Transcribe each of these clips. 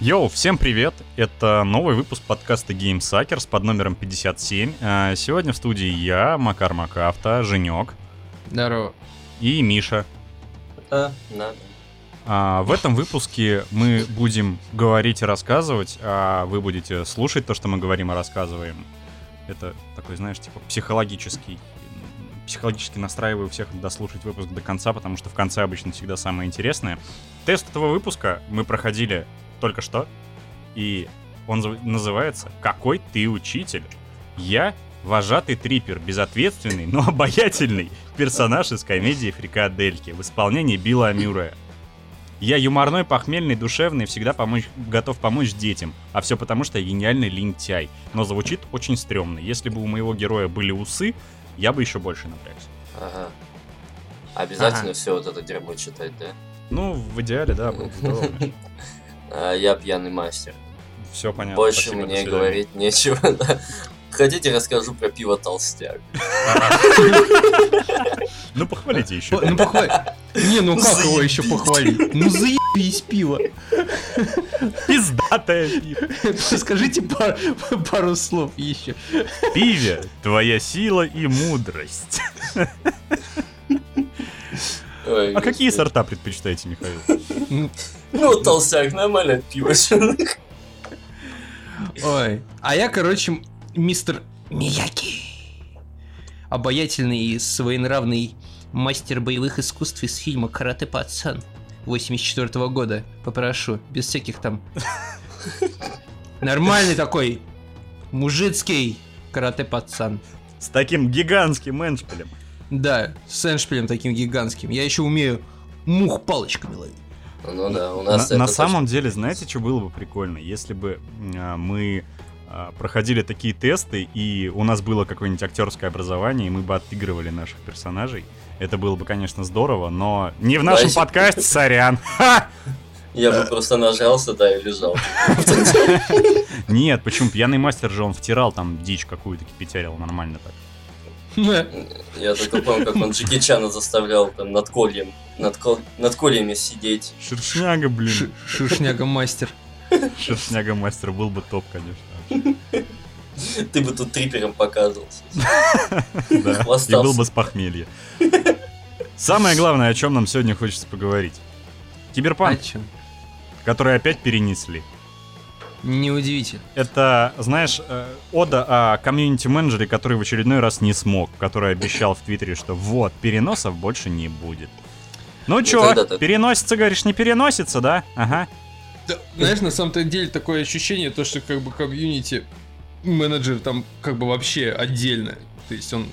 Йоу, всем привет! Это новый выпуск подкаста Game Suckers под номером 57. А, Сегодня в студии я, Макар Макафта, Женек Здорово. и Миша. Да, да. А, В этом выпуске мы будем говорить и рассказывать, а вы будете слушать то, что мы говорим и рассказываем. Это такой, знаешь, типа психологический психологически настраиваю всех дослушать выпуск до конца, потому что в конце обычно всегда самое интересное. Тест этого выпуска мы проходили только что, и он называется «Какой ты учитель?». Я вожатый трипер, безответственный, но обаятельный персонаж из комедии «Фрикадельки» в исполнении Билла Мюррея. Я юморной, похмельный, душевный, всегда помочь, готов помочь детям. А все потому, что я гениальный лентяй. Но звучит очень стрёмно. Если бы у моего героя были усы, я бы еще больше напрягся. Ага. Обязательно Ага. все вот это дерьмо читать, да? Ну, в идеале, да, было бы здорово. А, я пьяный мастер. Все понятно. Больше спасибо, мне говорить нечего, да. Хотите, расскажу про пиво толстяк. Ну, похвалите еще. Ну похвали. Не, ну как его еще похвалить? Ну заебись пиво. Пиздатое пиво. Скажите пар- пару слов еще. Пиве, твоя сила и мудрость. Ой, А какие господи. сорта предпочитаете, Михаил? Ну, Ну, толстяк, нормально пиво. Ой. А я, короче, мистер Мияки. Обаятельный и своенравный мастер боевых искусств из фильма «Карате пацан» 84 года. Попрошу, без всяких там... Нормальный такой мужицкий карате пацан. С таким гигантским эншпилем. Да, с эншпилем таким гигантским. Я еще умею мух палочками ловить. Ну да, у На, нас на это самом деле, знаете, что было бы прикольно, если бы а, мы а, проходили такие тесты, и у нас было какое-нибудь актерское образование, и мы бы отыгрывали наших персонажей. Это было бы, конечно, здорово, но не в нашем Знаете- подкасте, сорян. Я бы просто нажался, да, и лежал. Нет, почему? Пьяный мастер же он втирал там дичь какую-то, кипятерил нормально так. Я только помню, как он Джеки Чана заставлял там над кольем, над, кол- над кольями сидеть. Шершняга, Ш- блин. Шишняга мастер. Шершняга мастер был бы топ, конечно. Ты бы тут трипером показывался. Да, и был бы с похмелья. Самое главное, о чем нам сегодня хочется поговорить. Киберпанк, который опять перенесли. Неудивительно. Это, знаешь, э, ода о комьюнити-менеджере, который в очередной раз не смог, который обещал в Твиттере, что вот, переносов больше не будет. Ну чё, переносится, говоришь, не переносится, да? Ага. Да, знаешь, на самом-то деле такое ощущение, то, что как бы комьюнити менеджер там как бы вообще отдельно. То есть он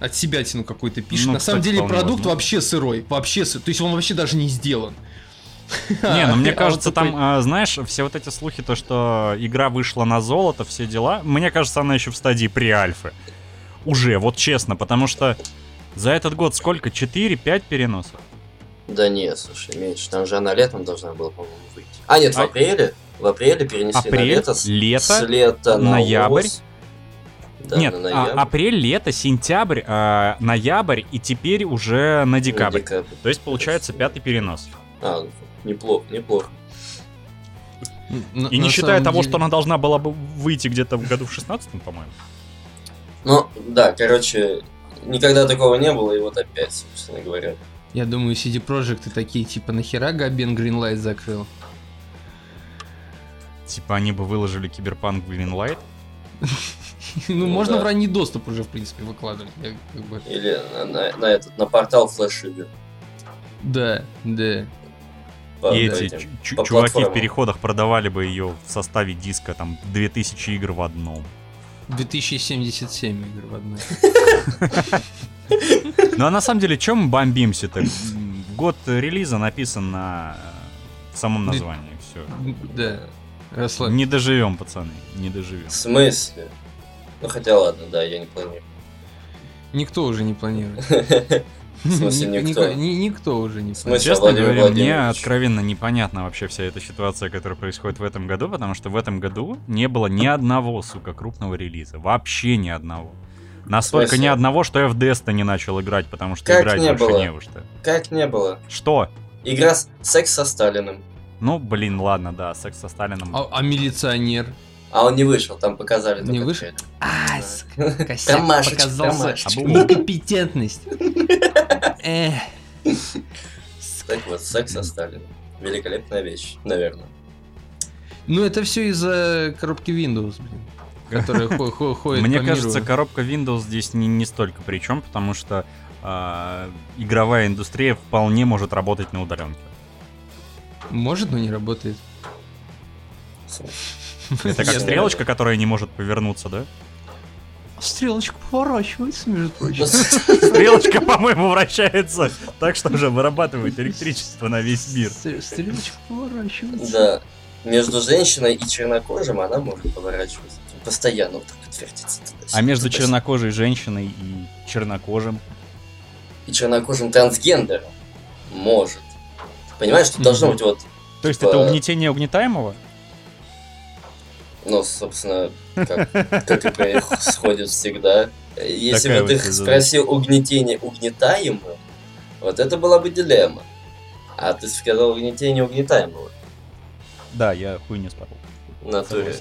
от себя тяну какой-то пишет. Ну, на самом кстати, деле вполне продукт возможно. вообще сырой. Вообще сырой. То есть он вообще даже не сделан. Не, ну мне А кажется, там, а, знаешь, все вот эти слухи, то, что игра вышла на золото, все дела, мне кажется, она еще в стадии pre-альфы. Уже, вот честно, потому что за этот год сколько? 4-5 переносов? Да нет, слушай, меньше. Там же она летом должна была, по-моему, выйти. А, нет, в А- апреле. В апреле перенесли Апрель, на лето. с- лето, с лета на ноябрь. ос. Да, Нет, на а, апрель, лето, сентябрь, а, ноябрь и теперь уже на На декабрь. декабрь. То есть получается пятый перенос. А, неплохо, неплохо. И на не считая того, деле- что она должна была бы выйти где-то в году в 16 по-моему. Ну, да, короче, никогда такого не было, и вот опять, собственно говоря. Я думаю, CD Projekt такие, типа, нахера Габен Greenlight закрыл? Типа они бы выложили Киберпанк Greenlight. Ну, Ну можно да. в ранний доступ уже, в принципе, выкладывать. Или на, этот, на портал Flash игр. Да, да. И эти чуваки в переходах продавали бы ее в составе диска, там 2000 игр в одном. 2077 игр в одной. Ну а на самом деле, чем мы бомбимся-то? Год релиза написан на э, в самом названии. Все. Да. Расслабь. Не доживем, пацаны, не доживем. В смысле? Ну хотя ладно, да, я не планирую. Никто уже не планирует. В смысле Ни- никто? Никто уже не планирует. Честно говоря, мне откровенно непонятна вообще вся эта ситуация, которая происходит в этом году, потому что в этом году не было ни одного, сука, крупного релиза. Вообще ни одного. Настолько ни одного, что я в Деста не начал играть, потому что Как играть не больше было? не во что. Как не было? Что? Игра «Секс со Сталиным». Ну, блин, ладно, да, секс со Сталином. А, а милиционер? А он не вышел, там показали Не вышел? А, косяк показался. Некомпетентность. Так вот, «Секс со Сталиным». Великолепная вещь, наверное. Ну, это все из-за коробки Windows, блин, которая хо- хо- ходит Мне по миру. кажется, коробка Windows здесь не, не столько при чем, потому что а, игровая индустрия вполне может работать на удаленке. Может, но не работает. Это как стрелочка, которая не может повернуться, да? Стрелочка поворачивается, между прочим. Стрелочка, по-моему, вращается так, что уже вырабатывает электричество на весь мир. Стр- Стрелочка поворачивается. Да. Между женщиной и чернокожим она может поворачиваться. Постоянно вот так вот вертится. туда-сюда, А между чернокожей женщиной и чернокожим И чернокожим трансгендером может. Понимаешь, тут должно быть вот, То есть Типа- это угнетение угнетаемого? ну, собственно, как, как и происходит всегда. Если Такая бы ты спросил угнетение угнетаемого, вот это была бы дилемма. А ты сказал угнетение угнетаемого. Да, я хуй не спорол. В натуре.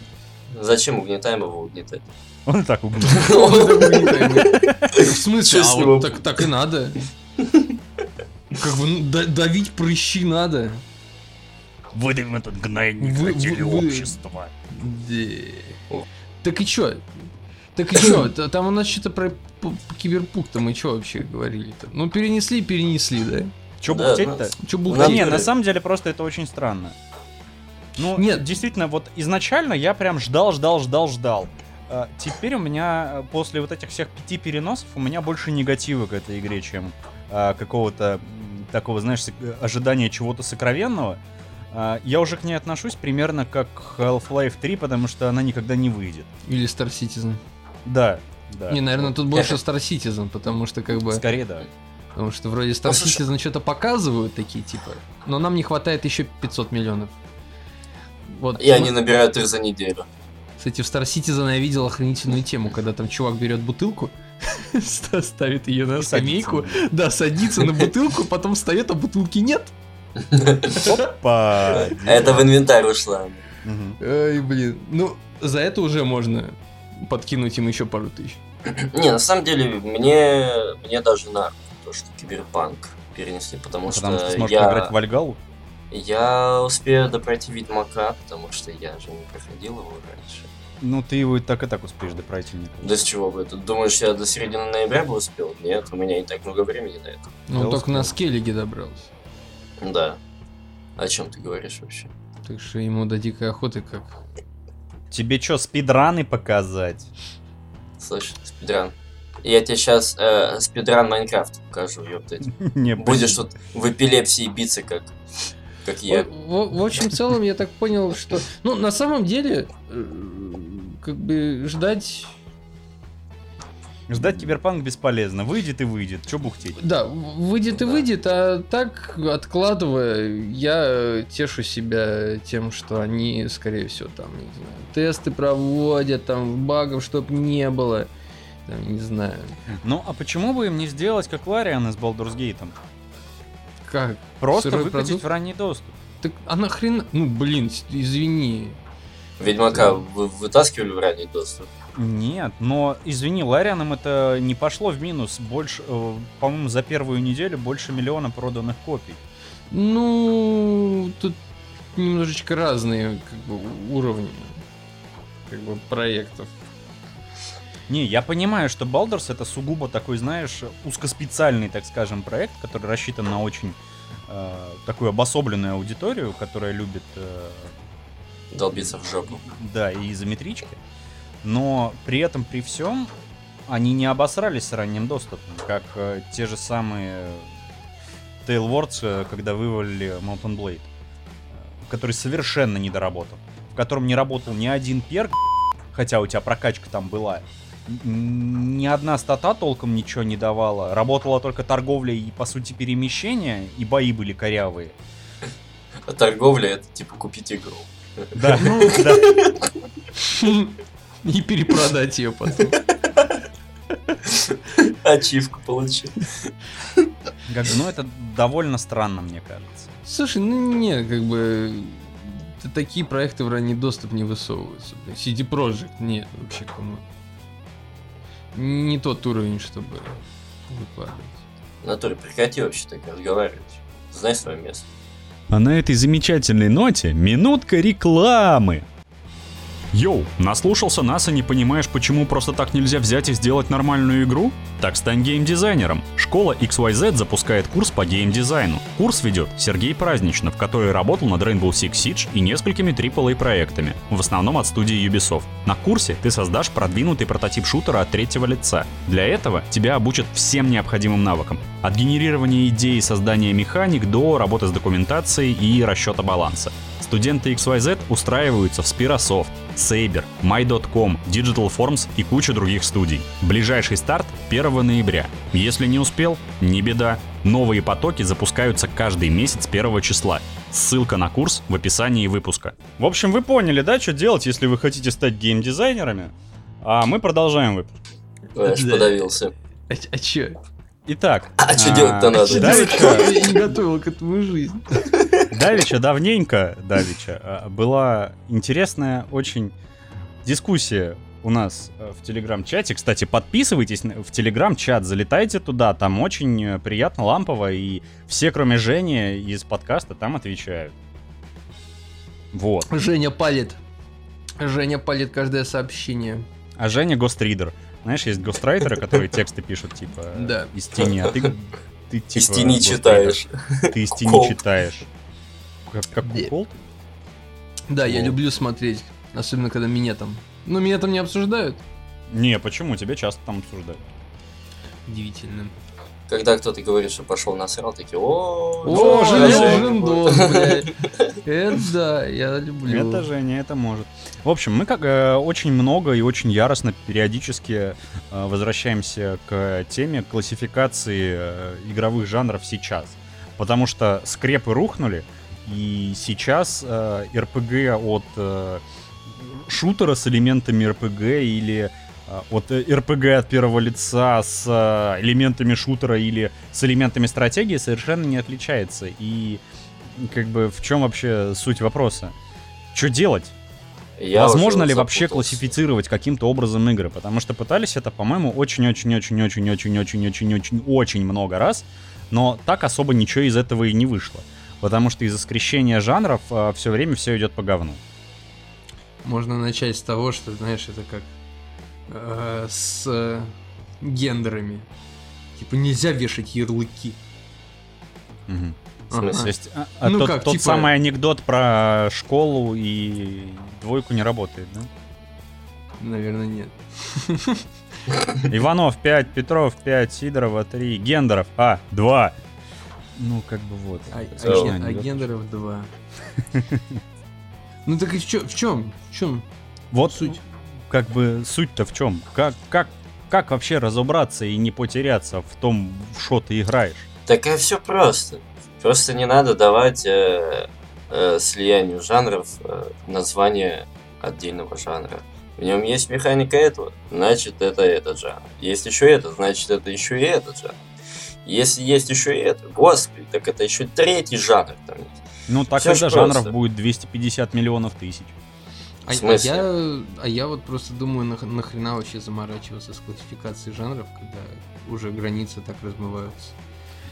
Зачем угнетаемого угнетать? Он и так угнет. В смысле? А вот так так и надо. Как бы ну, да- давить прыщи надо. Выдавим этот гнойник Вы- на теле вы- вы- общества. Да. Так и чё? Так и чё? Там у нас что-то про п- киберпук-то мы чё вообще говорили-то? Ну, перенесли, перенесли, да? Че Да, бухтеть-то? Чё Нам бултить? Да не, на самом деле просто это очень странно. Ну, Нет. действительно, вот изначально я прям ждал, ждал, ждал, ждал. А, Теперь у меня э, после вот этих всех пяти переносов у меня больше негатива к этой игре, чем а, какого-то такого, знаешь, э, ожидания чего-то сокровенного. А, Я уже к ней отношусь примерно как Half-Life 3, потому что она никогда не выйдет. Или Star Citizen. Да, да. Не, наверное, тут больше Star Citizen, потому что как бы... Скорее, да. Потому что вроде Star Ну, слушай- Citizen что-то показывают такие, типа. Но нам не хватает еще 500 миллионов. Вот. И они набирают их за неделю. Кстати, в Star Citizen я видел охренительную тему, когда там чувак берет бутылку, ставит ее на скамейку, да, садится на бутылку, потом встает, а бутылки нет. Опа! Это в инвентарь ушла. Ай, блин. Ну, за это уже можно подкинуть им еще пару тысяч. Не, на самом деле, мне, мне даже на то, что киберпанк перенесли, потому, Потому что что, сможешь я, поиграть в Вальгалу. я успею допройти Ведьмака, потому что я же не проходил его раньше. Ну, ты его и так и так успеешь допройти, мне кажется. Да с чего бы это? Думаешь, я до середины ноября бы успел? Нет, у меня не так много времени на это. Ну, только на успел. скеллиге добрался. Да. О чем ты говоришь вообще? Так что ему до дикой охоты как... Тебе что, спидраны показать? Слышь, спидран. Я тебе сейчас спидран Майнкрафт покажу, ёптать. Не, Будешь тут в эпилепсии биться, как, как я. В, в- в общем целом, я так понял, что... Ну, на самом деле, э, как бы ждать... Ждать киберпанк бесполезно. Выйдет и выйдет. Че бухтеть? Да, выйдет и Да. выйдет, а так, откладывая, я тешу себя тем, что они, скорее всего, там, не знаю, тесты проводят, там, багов, чтоб не было. Там, не знаю, Ну, а почему бы им не сделать, как Лариан из Baldur's Gate? как. Просто Сырой выкатить продукт? в ранний доступ. Так, а нахрен... Ну, блин, извини. Ведьмака вы вытаскивали в ранний доступ? Нет, но, извини, Ларианам это не пошло в минус. Больше, э, по-моему, за первую неделю больше миллиона проданных копий. Ну, тут немножечко разные как бы, уровни как бы, проектов. Не, я понимаю, что Baldur's это сугубо такой, знаешь, узкоспециальный, так скажем, проект, который рассчитан на очень э, такую обособленную аудиторию, которая любит э, Долбиться в жопу. Да, и изометрички. Но при этом, при всем, они не обосрались с ранним доступом, как э, те же самые Tailwords, э, когда вывалили Mountain Blade, э, который совершенно недоработан, в котором не работал ни один перк, хотя у тебя прокачка там была. Ни одна стата толком ничего не давала. Работала только торговля и, по сути, перемещение, и бои были корявые. А торговля это типа купить игру. Да, да. И перепродать ее потом. Ачивку получил. Как бы, ну, это довольно странно, мне кажется. Слушай, ну не, как бы такие проекты в ранний доступ не высовываются. CD Projekt нет вообще кому. Не тот уровень, чтобы выкладывать. Натуре прекрати вообще так разговаривать. Знай свое место. А на этой замечательной ноте минутка рекламы. Йоу, наслушался нас и не понимаешь, почему просто так нельзя взять и сделать нормальную игру? Так стань геймдизайнером. Школа XYZ запускает курс по геймдизайну. Курс ведет Сергей Праздничнов, который работал над Rainbow Six Siege и несколькими AAA проектами, в основном от студии Ubisoft. На курсе ты создашь продвинутый прототип шутера от третьего лица. Для этого тебя обучат всем необходимым навыкам. От генерирования идей и создания механик до работы с документацией и расчета баланса. Студенты XYZ устраиваются в Spirasoft, Saber, My.com, Digital Forms и куча других студий. Ближайший старт 1 ноября. Если не успел, не беда. Новые потоки запускаются каждый месяц 1 числа. Ссылка на курс в описании выпуска. В общем, вы поняли, да, что делать, если вы хотите стать геймдизайнерами? А мы продолжаем выпуск. Аж Да. подавился. А, а чё? Итак. А чё делать-то надо? Чё Давича, делать? Я не готовил к этому жизнь. Давича, давненько, Давича, а, была интересная очень дискуссия у нас э, в телеграм-чате. Кстати, подписывайтесь в телеграм-чат, залетайте туда, там очень э, приятно, лампово, и все, кроме Жени из подкаста, там отвечают. Вот. Женя палит. Женя палит каждое сообщение. А Женя гостридер. Знаешь, есть гострайтеры, которые тексты пишут, типа, Да. из тени, а ты, ты типа... Из тени читаешь. Ты из тени читаешь. Как, как Да. куколд? Да, я О. люблю смотреть. Особенно, когда меня там... Ну, меня там не обсуждают. Не, почему? Тебя часто там обсуждают. Удивительно. Когда кто-то говорит, что пошел насрал, такие, о, О, Женя. Это да, я люблю. Это Женя, это может. В общем, мы как э, очень много и очень яростно периодически э, возвращаемся к теме классификации э, игровых жанров сейчас. Потому что скрепы рухнули, и сейчас э, РПГ от э, шутера с элементами РПГ или э, от э, РПГ от первого лица с э, элементами шутера или с элементами стратегии совершенно не отличается. И как бы в чем вообще суть вопроса? Что делать? Я Возможно ли вообще классифицировать каким-то образом игры? Потому что пытались это, по-моему, очень-очень-очень-очень-очень-очень-очень-очень много раз, но так особо ничего из этого и не вышло. Потому что из-за скрещения жанров все время все идет по говну. Можно начать с того, что, знаешь, это как э, с э, гендерами. Типа нельзя вешать ярлыки. В смысле? То есть а, а Ну тот, как, тот типа- самый анекдот про школу и двойку не работает, да? Наверное, нет. Иванов 5, Петров 5, Сидорова 3, Гендеров, а, 2. Ну, как бы вот. А, а а гендеров два. Ну так и в чем? В чем? В чем? Вот суть? Как бы суть-то в чем? Как, как, как вообще разобраться и не потеряться в том, в что ты играешь? Так и все просто. Просто не надо давать э, э, слиянию жанров э, название отдельного жанра. В нем есть механика этого, значит это этот жанр. Есть еще это, значит это еще и этот жанр. Если есть еще и это, господи, так это еще третий жанр там есть. Ну, так Всё ж когда просто. жанров будет 250 миллионов тысяч. А, а я, а я вот просто думаю, нах- нахрена вообще заморачиваться с классификацией жанров, когда уже границы так размываются.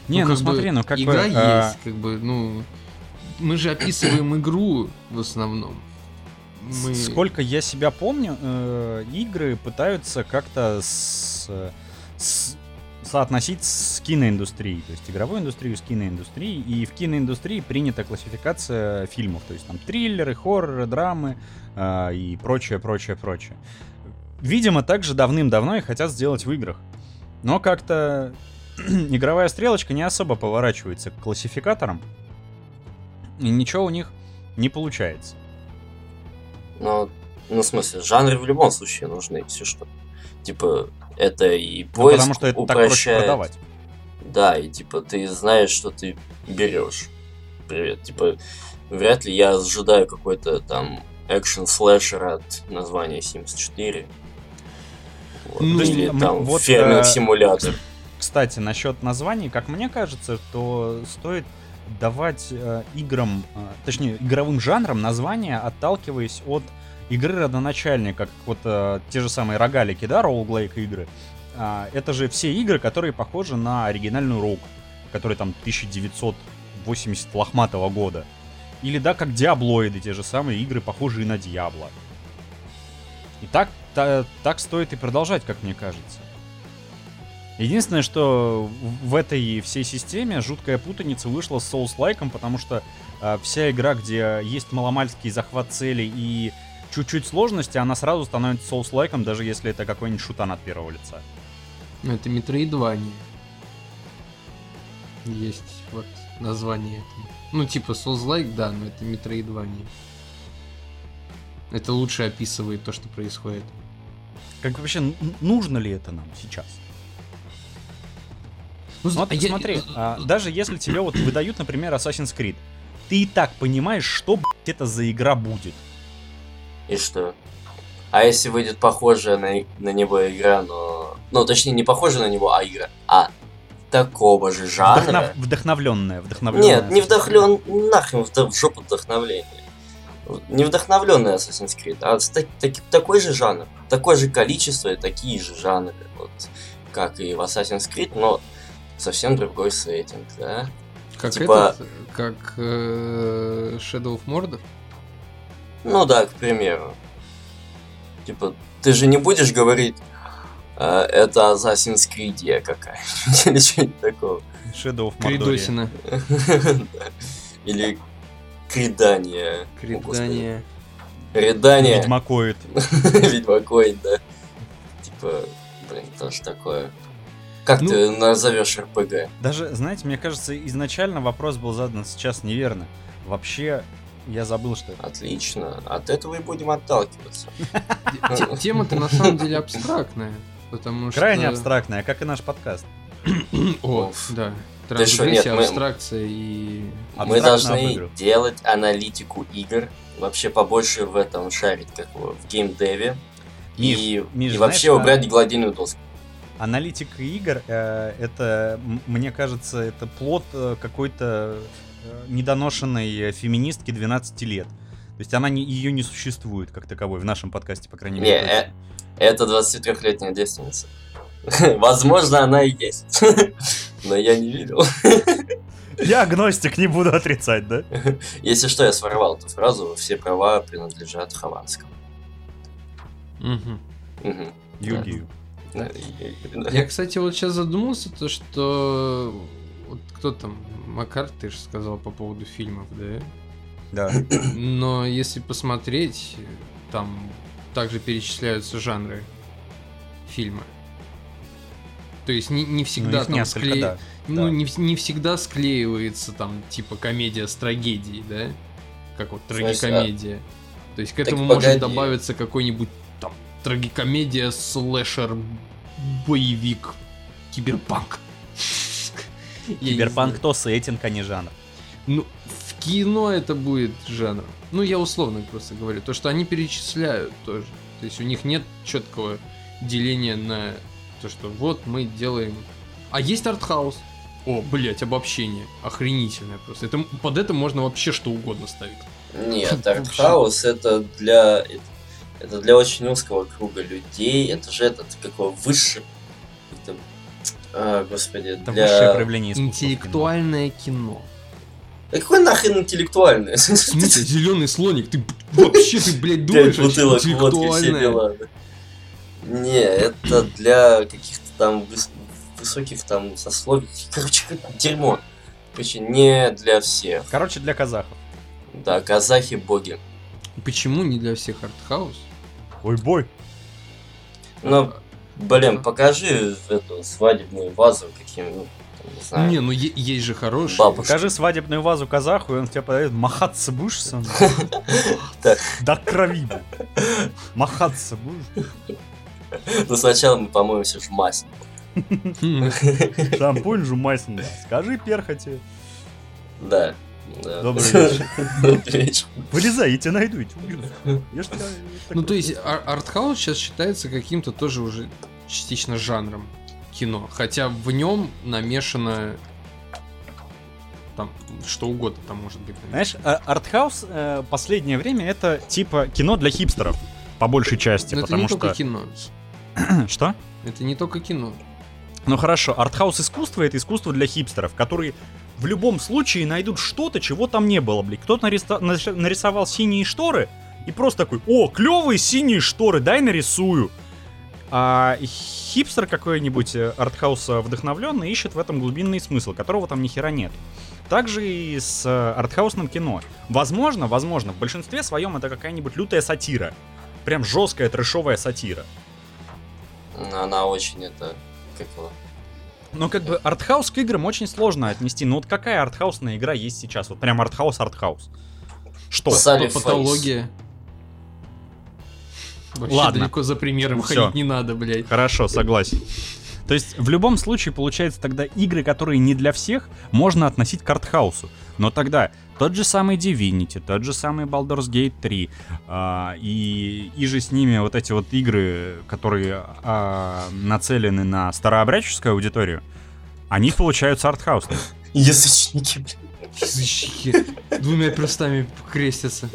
Не, ну, бы смотри, ну как игра бы... а, есть, как бы, ну мы же описываем игру в основном. Мы... Сколько я себя помню, э, игры пытаются как-то с, с- соотносить с киноиндустрией, то есть игровую индустрию с киноиндустрией, и в киноиндустрии принята классификация фильмов, то есть там триллеры, хорроры, драмы э, и прочее, прочее, прочее. Видимо, также давным-давно и хотят сделать в играх. Но как-то игровая стрелочка не особо поворачивается к классификаторам, и ничего у них не получается. Но, ну, в смысле, жанры в любом случае нужны, если что. Типа, это и Ну, поиск потому что это так проще упрощает. продавать. Да, и типа ты знаешь, что ты берешь. Привет. Типа, вряд ли я ожидаю какой-то там экшен слэшер от названия Sims 4. Вот. Ну, Или там вот, ферминг э. Кстати, насчет названий, как мне кажется, то стоит давать э, играм, э, точнее, игровым жанрам названия, отталкиваясь от игры родоначальника, как вот э, те же самые рогалики, да, роуглейк игры. А, это же все игры, которые похожи на оригинальную Rogue, который там 1980 лохматого года. Или да, как Диаблоиды, те же самые игры, похожие на Диабло. И так, та, так стоит и продолжать, как мне кажется. Единственное, что в этой всей системе жуткая путаница вышла с Souls-лайком, потому что э, вся игра, где есть маломальский захват цели и чуть-чуть сложности, она сразу становится Souls-лайком, даже если это какой-нибудь шутан от первого лица. Ну, это Metroidvania. Есть вот название этому. Ну, типа Souls-like, да, но это Metroidvania. Это лучше описывает то, что происходит. Как вообще, нужно ли это нам сейчас? Ну, вот я- смотри, а, даже если тебе вот выдают, например, Assassin's Creed, ты и так понимаешь, что, блядь, это за игра будет. И что? А если выйдет похожая на, на него игра, но... Ну, точнее, не похожая на него, а игра, а такого же жанра... Вдохнов- Вдохновленная, вдохновленная. Нет, не вдохновлен... Нахрен вд- в жопу вдохновление. Не вдохновленный Assassin's Creed, а так- таки- такой же жанр. Такое же количество и такие же жанры. Вот, как и в Assassin's Creed, но совсем другой сеттинг, да? Как типа- этот, как э, Shadow of Mordor? Ну да, к примеру. Типа, ты же не будешь говорить, «А, это Assassin's Creed какая-нибудь или что-нибудь такого. Shadow of. Кридосина. Или Кридание. Кридание. Рядание. Ведьмакоид. Ведьмакой, да. Типа, блин, тоже такое. Как Ну- ты назовешь РПГ? Даже, знаете, мне кажется, изначально вопрос был задан сейчас неверно. Вообще, я забыл, что это. Отлично. От этого и будем отталкиваться. Те- Тема-то на самом деле абстрактная. Потому что... Крайне абстрактное, как и наш подкаст. О, да. что, Трансгрессия, абстракция и... Мы должны делать аналитику игр, вообще побольше в этом шарить, как его, в геймдеве. И, Миш, и вообще знаешь, убрать гладильную доску. Аналитика игр, э, это, мне кажется, это плод э, какой-то недоношенной феминистки 12 лет. То есть она не, ее не существует как таковой в нашем подкасте, по крайней Не, мере. э, это 23-летняя девственница. Возможно, она и есть. Но я не видел. Я агностик, не буду отрицать, да? Если что, я своровал эту фразу. Все права принадлежат Хованскому. Мгм. Мгм. Югию. Да. Я, кстати, вот сейчас задумался, то что... Вот кто там? Макар, ты же сказал по поводу фильмов, да? Да. Но если посмотреть, там также перечисляются жанры фильма. То есть не, не Ну, всегда их там несколько, скле- да. Ну, да. не, не всегда склеивается там, типа, комедия с трагедией, да? Как вот трагикомедия. То есть к Так этому может погоди. добавиться какой-нибудь там трагикомедия, слэшер, боевик, киберпанк. Киберпанк то сеттинг, а не жанр. Ну, в кино это будет жанр. Ну, я условно просто говорю. То, что они перечисляют тоже. То есть у них нет четкого деления на то, что вот мы делаем... А есть артхаус. О, блять, обобщение. Охренительное просто. Это, под это можно вообще что угодно ставить. Нет, артхаус это для... это- для очень узкого круга людей. Это же этот, какого, высший... А, господи, Это для... высшее проявление искусства. в кино. Интеллектуальное кино. Да какой нахрен интеллектуальный? В смысле, зеленый слоник? Ты вообще, ты, блядь, думаешь, бутылок водки, все интеллектуальное? дела. Не, это для каких-то там выс- высоких там сословий. Короче, дерьмо. Короче, не для всех. Короче, для казахов. Да, казахи боги. Почему не для всех артхаус? Ой, бой. Ну, блин, покажи эту свадебную вазу каким, ну, не знаю. Не, ну е- есть же хорошие. Бабушка. Покажи свадебную вазу казаху, и он тебе подает махаться будешь сам? До крови. Махаться будешь? Ну, сначала мы помоемся в масле. Шампунь же масляный. Скажи перхоти. Да. Да. Добрый вечер. Добрый вечер. Вылезай, я тебя найду, я тебя убью. Я ж тебя- я так Ну, то есть ар- артхаус сейчас считается каким-то тоже уже частично жанром кино. Хотя в нем намешано там что угодно там может быть. Знаешь, а- артхаус э, последнее время это типа кино для хипстеров, по большей части, Но это потому не что... только кино. Что? Это не только кино. Ну хорошо, артхаус искусство это искусство для хипстеров, которые в любом случае найдут что-то, чего там не было, блин. Кто-то нарис- нарисовал синие шторы и просто такой, о, клевые синие шторы, дай нарисую. А хипстер какой-нибудь э, артхауса вдохновленный ищет в этом глубинный смысл, которого там ни хера нет. Также и с э, артхаусным кино. Возможно, возможно, в большинстве своем это какая-нибудь лютая сатира. Прям жесткая трэшовая сатира. Она очень это... Как его? Но как бы артхаус к играм очень сложно отнести. Ну вот какая артхаусная игра есть сейчас? Вот прям артхаус-артхаус. Что? Салли Па- Патология. Вообще Ладно. далеко за примером Всё. ходить не надо, блядь. Хорошо, согласен. То есть в любом случае получается тогда игры, которые не для всех, можно относить к артхаусу. Но тогда тот же самый Divinity, тот же самый Baldur's Gate 3, а, и, и же с ними вот эти вот игры, которые а, нацелены на старообрядческую аудиторию, они получаются артхаусными. Язычники, блин. Язычники двумя перстами крестятся.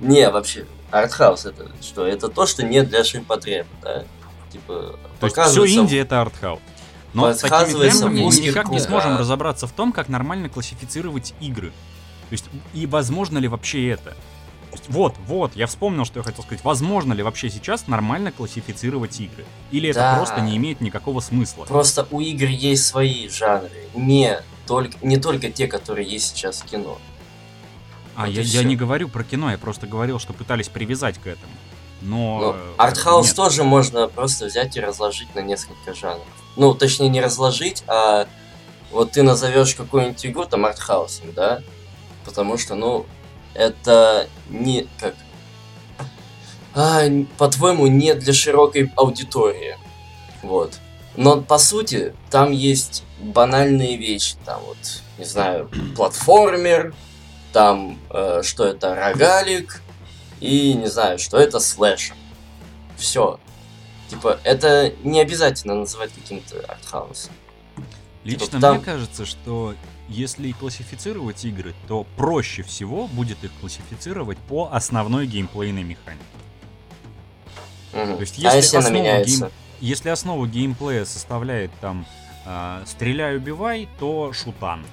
Не, вообще, артхаус это что? Это то, что не для ширпотреба, да? Типа, То есть все Индия это артхаус. Но с такими темпами мы никак не сможем да. разобраться в том, как нормально классифицировать игры. То есть, и возможно ли вообще это? Вот, вот, я вспомнил, что я хотел сказать. Возможно ли вообще сейчас нормально классифицировать игры? Или это Да. просто не имеет никакого смысла? Просто у игр есть свои жанры, не только, не только те, которые есть сейчас в кино. А вот я, я не говорю про кино, я просто говорил, что пытались привязать к этому. Но... Ну, э, артхаус тоже можно просто взять и разложить на несколько жанров. Ну, точнее, не разложить, а вот ты назовешь какую-нибудь игру там артхаусом, да? Потому что, ну, это не как. А, по-твоему, не для широкой аудитории. Вот. Но по сути, там есть банальные вещи. Там вот, не знаю, платформер, там э, что это рогалик, и не знаю, что это слэш. Все. Типа, это не обязательно называть каким-то артхаусом. Лично Типа, там- мне кажется, что если классифицировать игры, то проще всего будет их классифицировать по основной геймплейной механике. Мгм. То есть, а если если она основа меняется? гейм- Если основу геймплея составляет там а, стреляй, убивай, то шутан.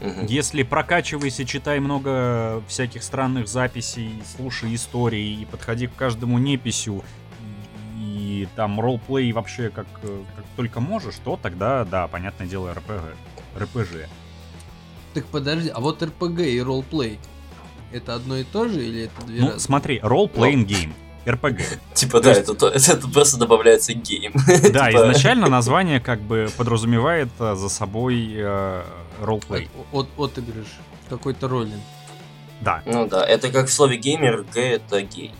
Мгм. Если прокачивайся, читай много всяких странных записей, слушай истории и подходи к каждому неписью и там ролплей вообще как, э, как только можешь, то тогда, да, понятное дело, РПГ. РПЖ. Так подожди, а вот РПГ и ролплей это одно и то же или это две Ну, разные? смотри, role-playing game. РПГ. Типа, да, это, то- это просто добавляется game. Да, Типа, изначально название как бы подразумевает э, за собой э, roleplay. От, от, отыгрыш, какой-то rolling. Да. Ну да, это как в слове геймер, Г это гей.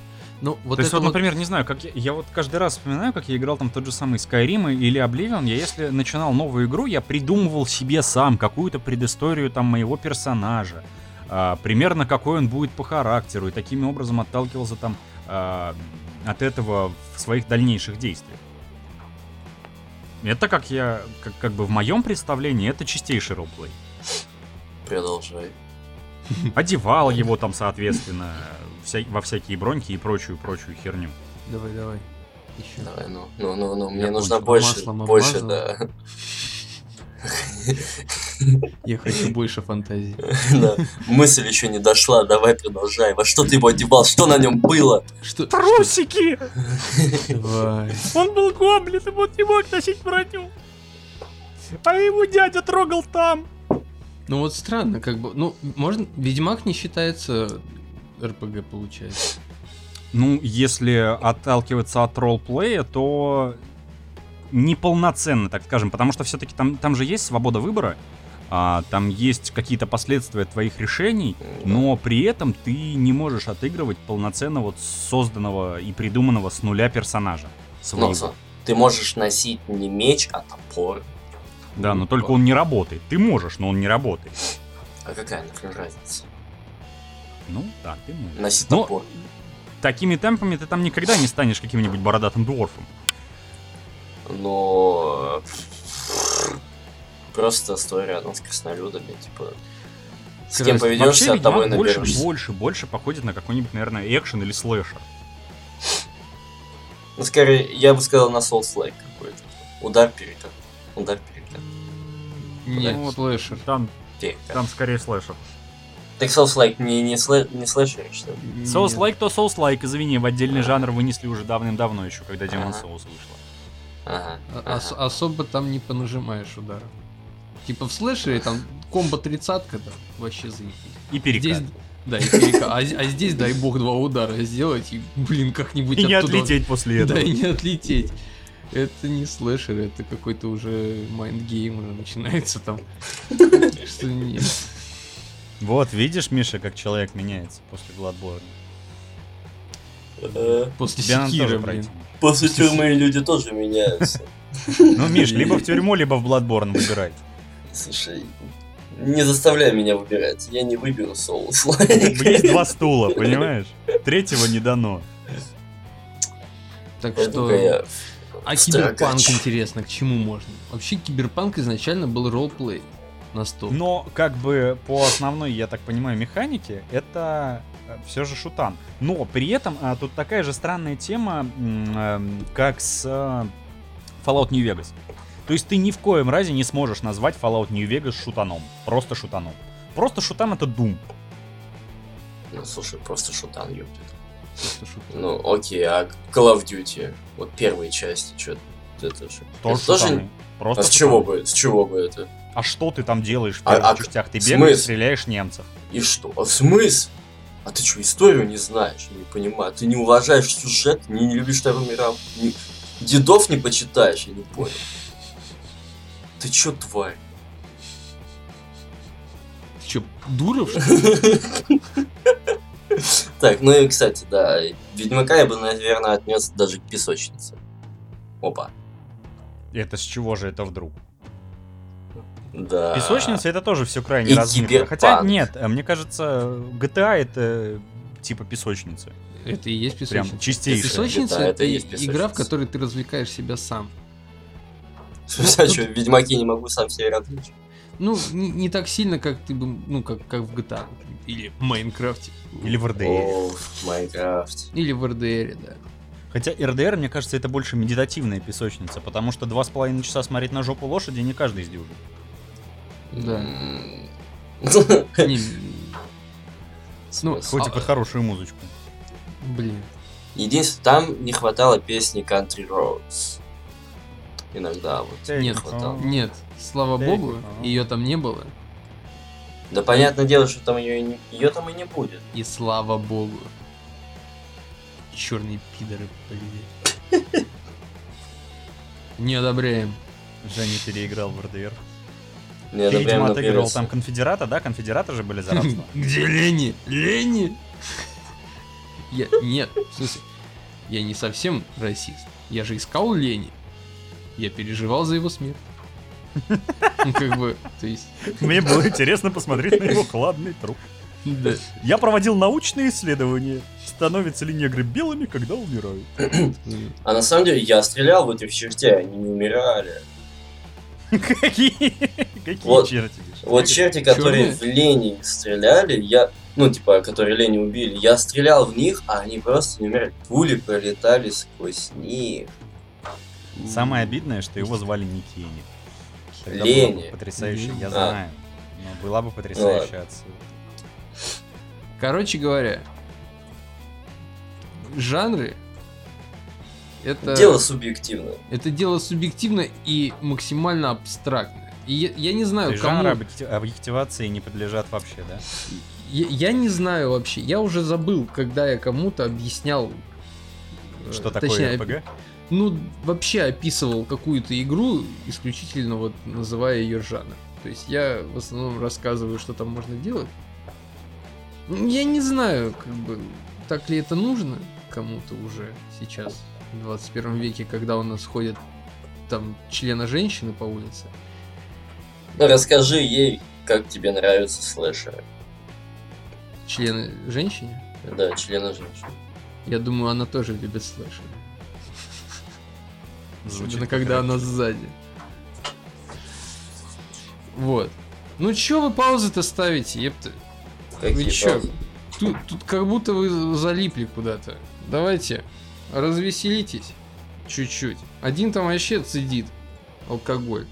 Ну, вот То есть, вот, вот- например, не знаю, как я, я вот каждый раз вспоминаю, как я играл там тот же самый Skyrim или Oblivion, я если начинал новую игру, я придумывал себе сам какую-то предысторию там моего персонажа, а, примерно какой он будет по характеру, и таким образом отталкивался там а, от этого в своих дальнейших действиях. Это как я, как, как бы в моем представлении, это чистейший ролплей. Продолжай. Одевал его там, соответственно, вся- во всякие броньки и прочую-прочую херню. Давай, давай. Еще. Давай, ну, ну, ну, ну, мне Я нужно больше, Маслом больше, да. Я хочу больше фантазии. Да. Мысль еще не дошла, давай продолжай. Во что ты его одевал? Что на нем было? Что? Трусики! Давай. Он был гоблин, и вот не мог носить броню. А его дядя трогал там. Ну вот странно, как бы, ну, можно, Ведьмак не считается РПГ, получается. Ну, если отталкиваться от ролплея, то неполноценно, так скажем, потому что все-таки там, там же есть свобода выбора, а, там есть какие-то последствия твоих решений, но при этом ты не можешь отыгрывать полноценно вот созданного и придуманного с нуля персонажа Ну, своего. со- ты можешь носить не меч, а топор. Да, но только он не работает. Ты можешь, но он не работает. А какая, например, разница? Ну, да, ты можешь. Носить топор. Такими темпами ты там никогда не станешь каким-нибудь бородатым дворфом. Но... просто стой рядом с краснолюдами, типа... С Как кем поведешься, Вообще от того и Ведьмак больше, наберешься. больше, больше походит на какой-нибудь, наверное, экшен или слэшер. Ну, скорее, я бы сказал на Souls-like какой-то. Удар перекат. Удар перекат. Нет, Ну, вот слэшер. Там, Перекат. там скорее слэшер. Так Souls-like не, не, слэ... не слэшер, что ли? Souls-like то Souls-like, извини, в отдельный жанр вынесли уже давным-давно еще, когда Demon's Souls вышла. Ага. А- ос- особо там не понажимаешь ударов. Типа в слэшере там комбо тридцатка, да, вообще заебись. И перекат. Здесь, да, и перека- а, а здесь, дай бог, два удара сделать и, блин, как-нибудь И не оттуда- отлететь после этого. Да, и не отлететь. Это не слэшер, это какой-то уже mind game уже начинается там. Что нет. Вот, видишь, Миша, как человек меняется после Bloodborne. Э, После блин. пройти. После тюрьмы люди тоже меняются. Ну, Миш, либо в тюрьму, либо в Bloodborne выбирай. Слушай, не заставляй меня выбирать. Я не выберу Есть Souls-like. два стула, понимаешь? Третьего не дано. Так что... А киберпанк, интересно, к чему можно? Вообще, киберпанк изначально был ролплей на стол. Но, как бы, по основной, я так понимаю, механике, это все же шутан. Но при этом а, тут такая же странная тема, эм, как с э, Fallout New Vegas. То есть ты ни в коем разе не сможешь назвать Fallout New Vegas шутаном. Просто шутаном. Просто шутан это Doom. Ну, слушай, просто шутан, ёптит. Ну, окей, а Call of Duty, вот первые части, что это же... Тоже это тоже... Просто А с чего бы, с чего бы это? А что ты там делаешь в А- первых а частях? Ты бегаешь, смысле? стреляешь немцев. И что? А в смысл? А ты что, историю не знаешь? Не понимаю. Ты не уважаешь сюжет, не, не любишь Вторую мировую? не- Дедов не почитаешь, я не понял. Ты чё, тварь? Ты чё, Дуров, что ли? Так, ну и, кстати, да, Ведьмака я бы, наверное, отнес даже к песочнице. Опа. Это с чего же это вдруг? Да. Песочница это тоже все крайне размыто. Хотя нет, э, мне кажется, GTA это типа песочница. Это и есть Прям песочница. чистейшая. Песочница Да, это это, и есть игра, песочница. в которой ты развлекаешь себя сам. В а что, в Ведьмаке не могу сам себе развлечь? Ну, не, не так сильно, как ты бы, ну, как, как в GTA. например, Или в Майнкрафте. Или в РДР. О, Майнкрафт. Или в РДР, да. Хотя РДР, мне кажется, это больше медитативная песочница, потому что два с половиной часа смотреть на жопу лошади не каждый сдюжит. Да. Ну, Хоть и под хорошую музычку. Блин. Единственное, там не хватало песни Country Roads. Иногда вот. Нет, home. Нет, слава богу, ее там не было. Да понятное дело, что там ее, ее там и не будет. И слава богу. Черные пидоры, блин. Не одобряем. Женя переиграл в РДР. Мне Ты, это прям видимо, отыгрывал там конфедерата, да? Конфедераты же были за рабство. Где Лени? Лени? Я, нет, в смысле, я не совсем расист. Я же искал Лени. Я переживал за его смерть. Ну, как бы, то есть, Мне было интересно посмотреть на его хладный труп. да. Я проводил научные исследования. Становятся ли негры белыми, когда умирают? А на самом деле я стрелял в этих чертей, они не умирали. Какие? Какие Вот. черти? Вот черти, которые Чёрные? в Лени стреляли, я... Ну, типа, которые Лени убили, я стрелял в них, а они просто не умирали. Пули пролетали сквозь них. Самое обидное, что его звали не Кенни. Тогда Лени. было бы потрясающе, я знаю. Но была бы потрясающая отсылка. Короче говоря, жанры это Дело субъективное. это дело субъективно и максимально абстрактное. И я, я не То знаю, есть кому... жанры объекти- объективации не подлежат вообще, да? Я, я не знаю вообще. Я уже забыл, когда я кому-то объяснял. э, Что такое точнее, РПГ? Ну, вообще описывал какую-то игру, исключительно вот называя ее жанр. То есть я в основном рассказываю, что там можно делать. Я не знаю, как бы, так ли это нужно кому-то уже сейчас, в 21 веке, когда у нас ходят там члена женщины по улице. Ну, расскажи ей, как тебе нравятся слэшеры. Члены женщине? Да, члена женщин. Я думаю, она тоже любит слэшеры. Особенно когда она сзади. Вот. Ну чё вы паузы-то ставите, епта? Вы Какие чё? паузы? Тут, тут как будто вы залипли куда-то. Давайте, развеселитесь чуть-чуть. Один там вообще цедит алкоголь.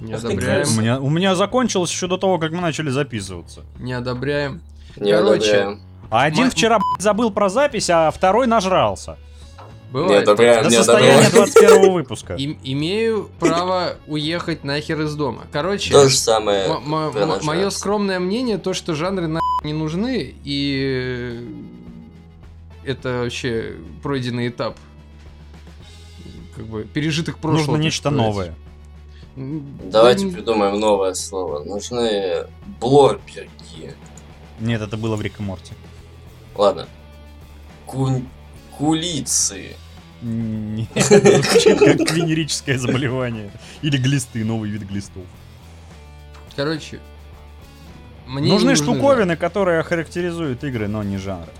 Не одобряем. У меня, у меня закончилось еще до того, как мы начали записываться. Не одобряем. Не Короче, одобряем. А один вчера забыл про запись, а второй нажрался. Не Бывает. одобряем, До не состояния одобряем. 21 выпуска. Им- имею право уехать нахер из дома. Короче, То же самое. мое продолжается. скромное мнение, то, что жанры на не нужны, и это вообще пройденный этап. Как бы пережиток прошлого. Нужно нечто сказать. новое. Давайте да придумаем новое слово. Нужны блорберги. Нет, это было в Рик и Морти. Ладно. Ку- Кулицы. Нет, звучит как венерическое заболевание. Или глисты, новый вид глистов. Короче, мне Нужны не штуковины, которые характеризуют игры, но не жанры.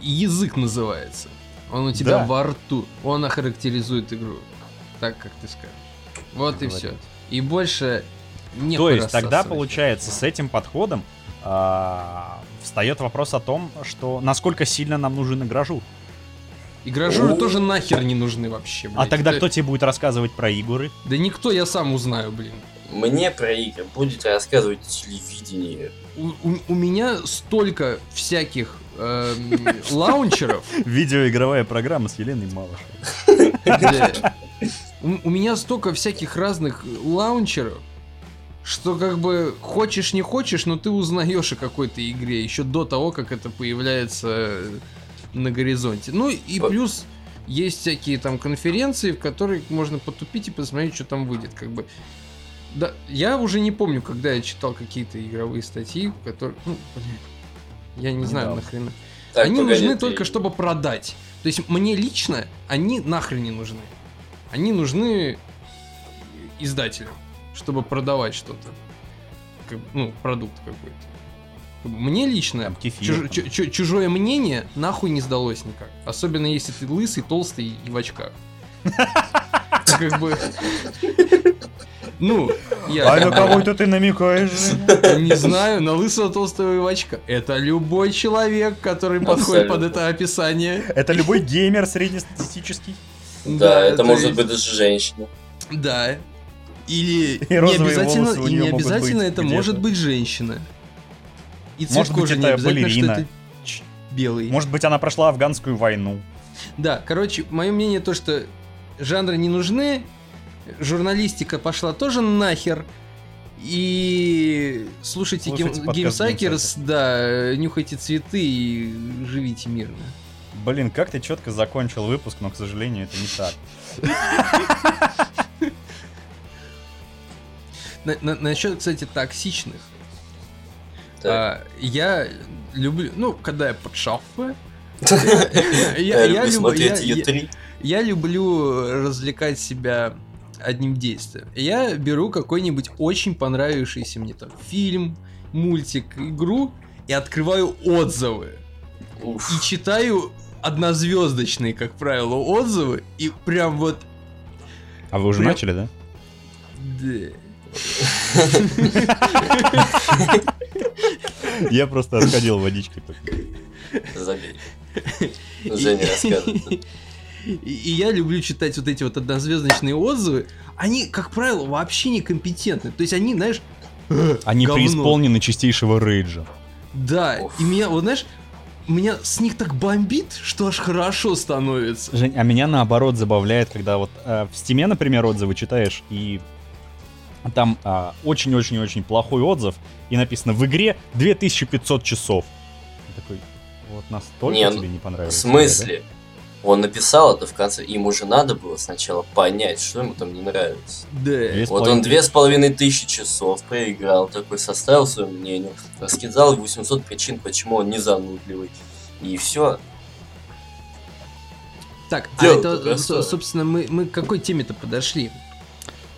Язык называется. Он у тебя Да. во рту. Он охарактеризует игру. Так, как ты скажешь. Вот и Говорят. все. И больше не То есть тогда получается с этим подходом а, встает вопрос о том, что насколько сильно нам нужен игражур. И гражуры О. тоже нахер не нужны вообще, А блядь. тогда Это- кто тебе будет рассказывать про игры? Да никто, я сам узнаю, блин. Мне про игры будет рассказывать телевидение. У, у- у меня столько всяких эм, лаунчеров. Видеоигровая программа с Еленой Малышевой. У, меня столько всяких разных лаунчеров, что как бы хочешь не хочешь, но ты узнаешь о какой-то игре еще до того, как это появляется э, на горизонте. Ну и плюс есть всякие там конференции, в которых можно потупить и посмотреть, что там выйдет, как бы. Да, я уже не помню, когда я читал какие-то игровые статьи, которые, ну, блин, я не знаю Недавно. нахрена. Так, они погоди, нужны ты- только чтобы продать. То есть мне лично они нахрен не нужны. Они нужны издателям, чтобы продавать что-то. Как- ну, продукт какой-то. Мне лично Там кефир, чуж- там. чу- чу- чужое мнение нахуй не сдалось никак. Особенно если ты лысый, толстый и в очках. Как бы... Ну, я... А на кого это ты намекаешь? Не знаю, на лысого толстого и в очках. Это любой человек, который подходит под это описание. Это любой геймер среднестатистический. Да, это то может быть даже женщина. Да. Или не обязательно, и не обязательно быть это может быть женщина. И цвет Может быть, кожи не это что балерина. это ч- белый. Может быть, она прошла афганскую войну. Да, короче, мое мнение то, что жанры не нужны, журналистика пошла тоже нахер. И слушайте, Слушайте Гейм- Геймсайкерс, да, нюхайте цветы и живите мирно. Блин, как ты четко закончил выпуск, но, к сожалению, это не так. На- на- насчет, кстати, токсичных. Так. А, я люблю, ну, когда я подшафываю, Я я люблю люб- смотреть я- я- Е3. я люблю развлекать себя одним действием. Я беру какой-нибудь очень понравившийся мне там фильм, мультик, игру и открываю отзывы. Уф. И читаю однозвездочные, как правило, отзывы. И прям вот... А вы уже Прям- начали, да? да. Я просто отходил водичкой. Забей. Женя рассказывает. И, и я люблю читать вот эти вот однозвездочные отзывы. Они, как правило, вообще некомпетентны. То есть они, знаешь, Они говно. преисполнены чистейшего рейджа. Да, Уф. и меня, вот знаешь, меня с них так бомбит, что аж хорошо становится. Жень, а меня наоборот забавляет, когда вот э, в стиме, например, отзывы читаешь, и там а, очень-очень-очень плохой отзыв, и написано в игре 2500 часов. Я такой, вот настолько Не, ну, тебе не В понравилось. смысле? Он написал это в конце, ему же надо было сначала понять, что ему там не нравится. Да. Вот он две с половиной тысячи часов проиграл, такой составил свое мнение, раскидал 800 причин, почему он не занудливый. И все. Так, а Дело-то это, простое. со- собственно, мы, мы к какой теме-то подошли?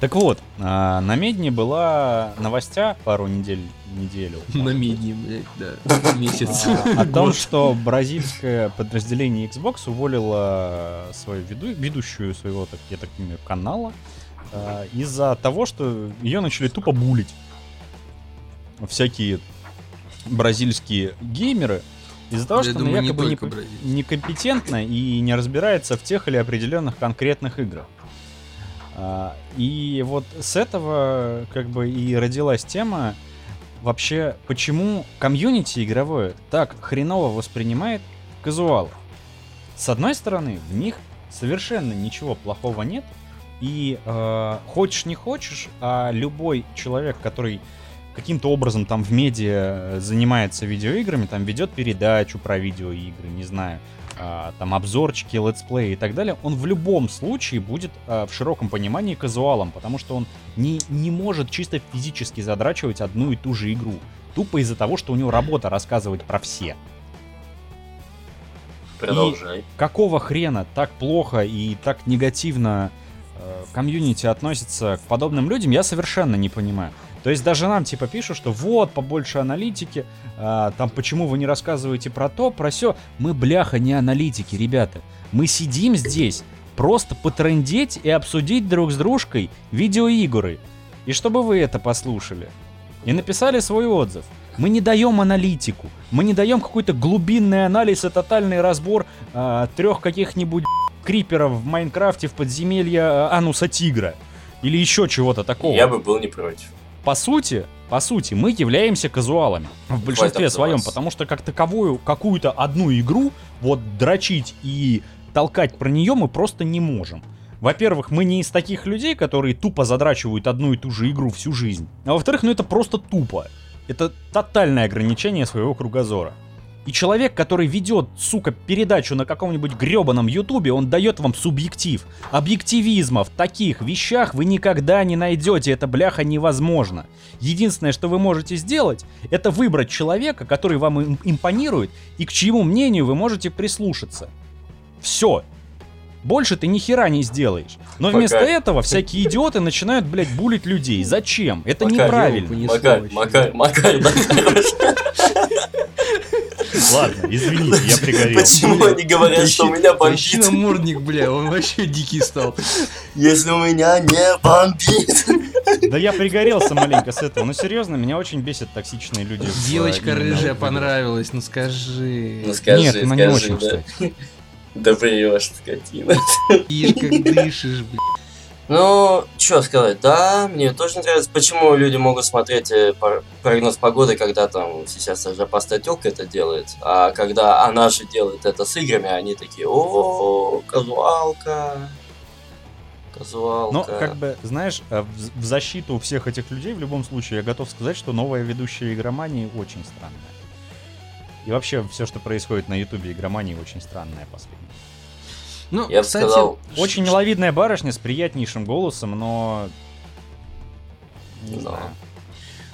Так вот, а, на Медне была новостя пару недель, неделю. На медне, блядь, да, месяц. А, О том, что бразильское подразделение Xbox уволило свою веду- ведущую своего, так, я так понимаю, канала а, из-за того, что ее начали тупо булить. всякие бразильские геймеры из-за того, что она не якобы Бразилия. некомпетентна и не разбирается в тех или определенных конкретных играх. А, И вот с этого как бы и родилась тема вообще, почему комьюнити игровое так хреново воспринимает казуалов. С одной стороны, в них совершенно ничего плохого нет, и э, хочешь не хочешь, а любой человек, который каким-то образом там в медиа занимается видеоиграми, там ведет передачу про видеоигры, не знаю, а, там обзорчики, летсплеи и так далее, он в любом случае будет а, в широком понимании казуалом, потому что он не, не может чисто физически задрачивать одну и ту же игру. Тупо из-за того, что у него работа рассказывать про все. Продолжай. Какого хрена так плохо и так негативно э, комьюнити относится к подобным людям, я совершенно не понимаю. То есть даже нам типа пишут, что вот, побольше аналитики, а, там почему вы не рассказываете про то, про все. Мы, бляха, не аналитики, ребята. Мы сидим здесь просто потрындеть и обсудить друг с дружкой видеоигры. И чтобы вы это послушали. И написали свой отзыв. Мы не даем аналитику. Мы не даем какой-то глубинный анализ и тотальный разбор трех каких-нибудь криперов в Майнкрафте в подземелье а, Ануса Тигра. Или еще чего-то такого. Я бы был не против. По сути, по сути, мы являемся казуалами в большинстве своем, потому что как таковую какую-то одну игру вот дрочить и толкать про нее мы просто не можем. Во-первых, мы не из таких людей, которые тупо задрачивают одну и ту же игру всю жизнь. А во-вторых, ну это просто тупо. Это тотальное ограничение своего кругозора. И человек, который ведет, сука, передачу на каком-нибудь гребаном ютубе, он дает вам субъектив. Объективизма в таких вещах вы никогда не найдете, это бляха невозможно. Единственное, что вы можете сделать, это выбрать человека, который вам им- импонирует и к чьему мнению вы можете прислушаться. Все. Больше ты ни хера не сделаешь. Но Пока. вместо этого всякие идиоты начинают, блядь, булить людей. Зачем? Это Пока неправильно. понесло Макар. Макар, Макар. Ладно, извините, я пригорел. Почему они говорят, что у меня бомбит? намордник, бля, он вообще дикий стал. Если у меня не бомбит. Да я пригорелся маленько с этого. Ну серьезно, меня очень бесит токсичные люди. Девочка именно рыжая понравилась, ну скажи. Ну скажи, Нет, она не очень, кстати. Да врешь, скотина. Видишь, как дышишь, бля. Ну, что сказать, да, мне тоже не нравится, почему люди могут смотреть э, прогноз погоды, когда там сейчас даже постатёлка это делает, а когда она же делает это с играми, они такие, о, казуалка, казуалка. Но, как бы, знаешь, э, в в защиту всех этих людей, в любом случае, я готов сказать, что новая ведущая игромании очень странная. И вообще, все, что происходит на ютубе игромании, очень странное последнее. Ну, Я кстати, сказал, Очень миловидная барышня с приятнейшим голосом, но... Не Но. знаю.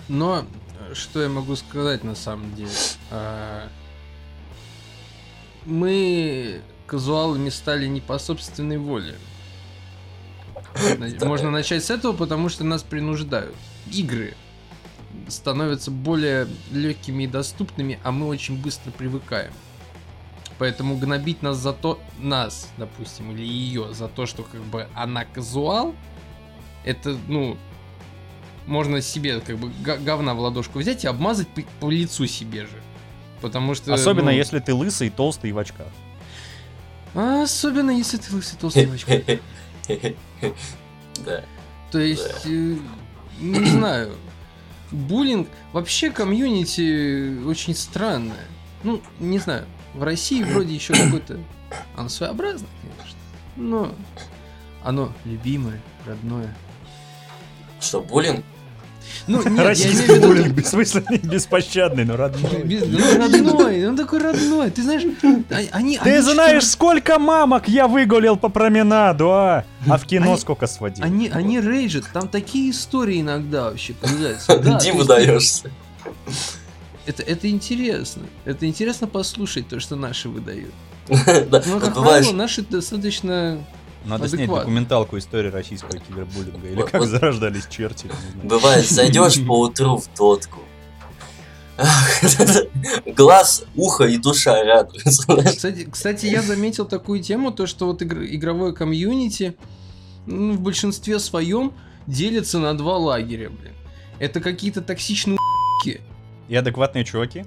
Но э, что я могу сказать на самом деле? А, Мы казуалами стали не по собственной воле. Можно начать с этого, потому что нас принуждают. Игры становятся более легкими и доступными, а мы очень быстро привыкаем. Поэтому гнобить нас за то, нас, допустим, или ее, за то, что как бы она казуал, это, ну, можно себе как бы говна в ладошку взять и обмазать по, по лицу себе же. Потому что... Особенно ну, если ты лысый, толстый и в очках. а особенно если ты лысый толстый в очках. Да. То есть, э, не знаю, буллинг, вообще комьюнити очень странное. Ну, не знаю, в России вроде еще какое-то... Оно своеобразное, конечно, но оно любимое, родное. Что, буллинг? Ну, нет, я Российский виду... буллинг бессмысленный, беспощадный, но родной. Без- ну, родной, он такой родной, ты знаешь, а- они... Ты они знаешь, что- сколько мамок я выгулил по променаду, а? А в кино Они- сколько сводил? Они, они рейджат, там такие истории иногда вообще. Да, есть даешься. Это, это интересно. Это интересно послушать то, что наши выдают. Да, Но, вот как правило, наши достаточно... Надо снять адекватно. документалку истории российского кибербуллинга. Или Вот- как вот- зарождались черти. бывает, зайдешь по утру в дотку. Глаз, ухо и душа радуются. знаешь. Кстати, кстати, я заметил такую тему, то, что вот игр- игровое комьюнити ну, в большинстве своем делится на два лагеря, блин. Это какие-то токсичные. И адекватные чуваки.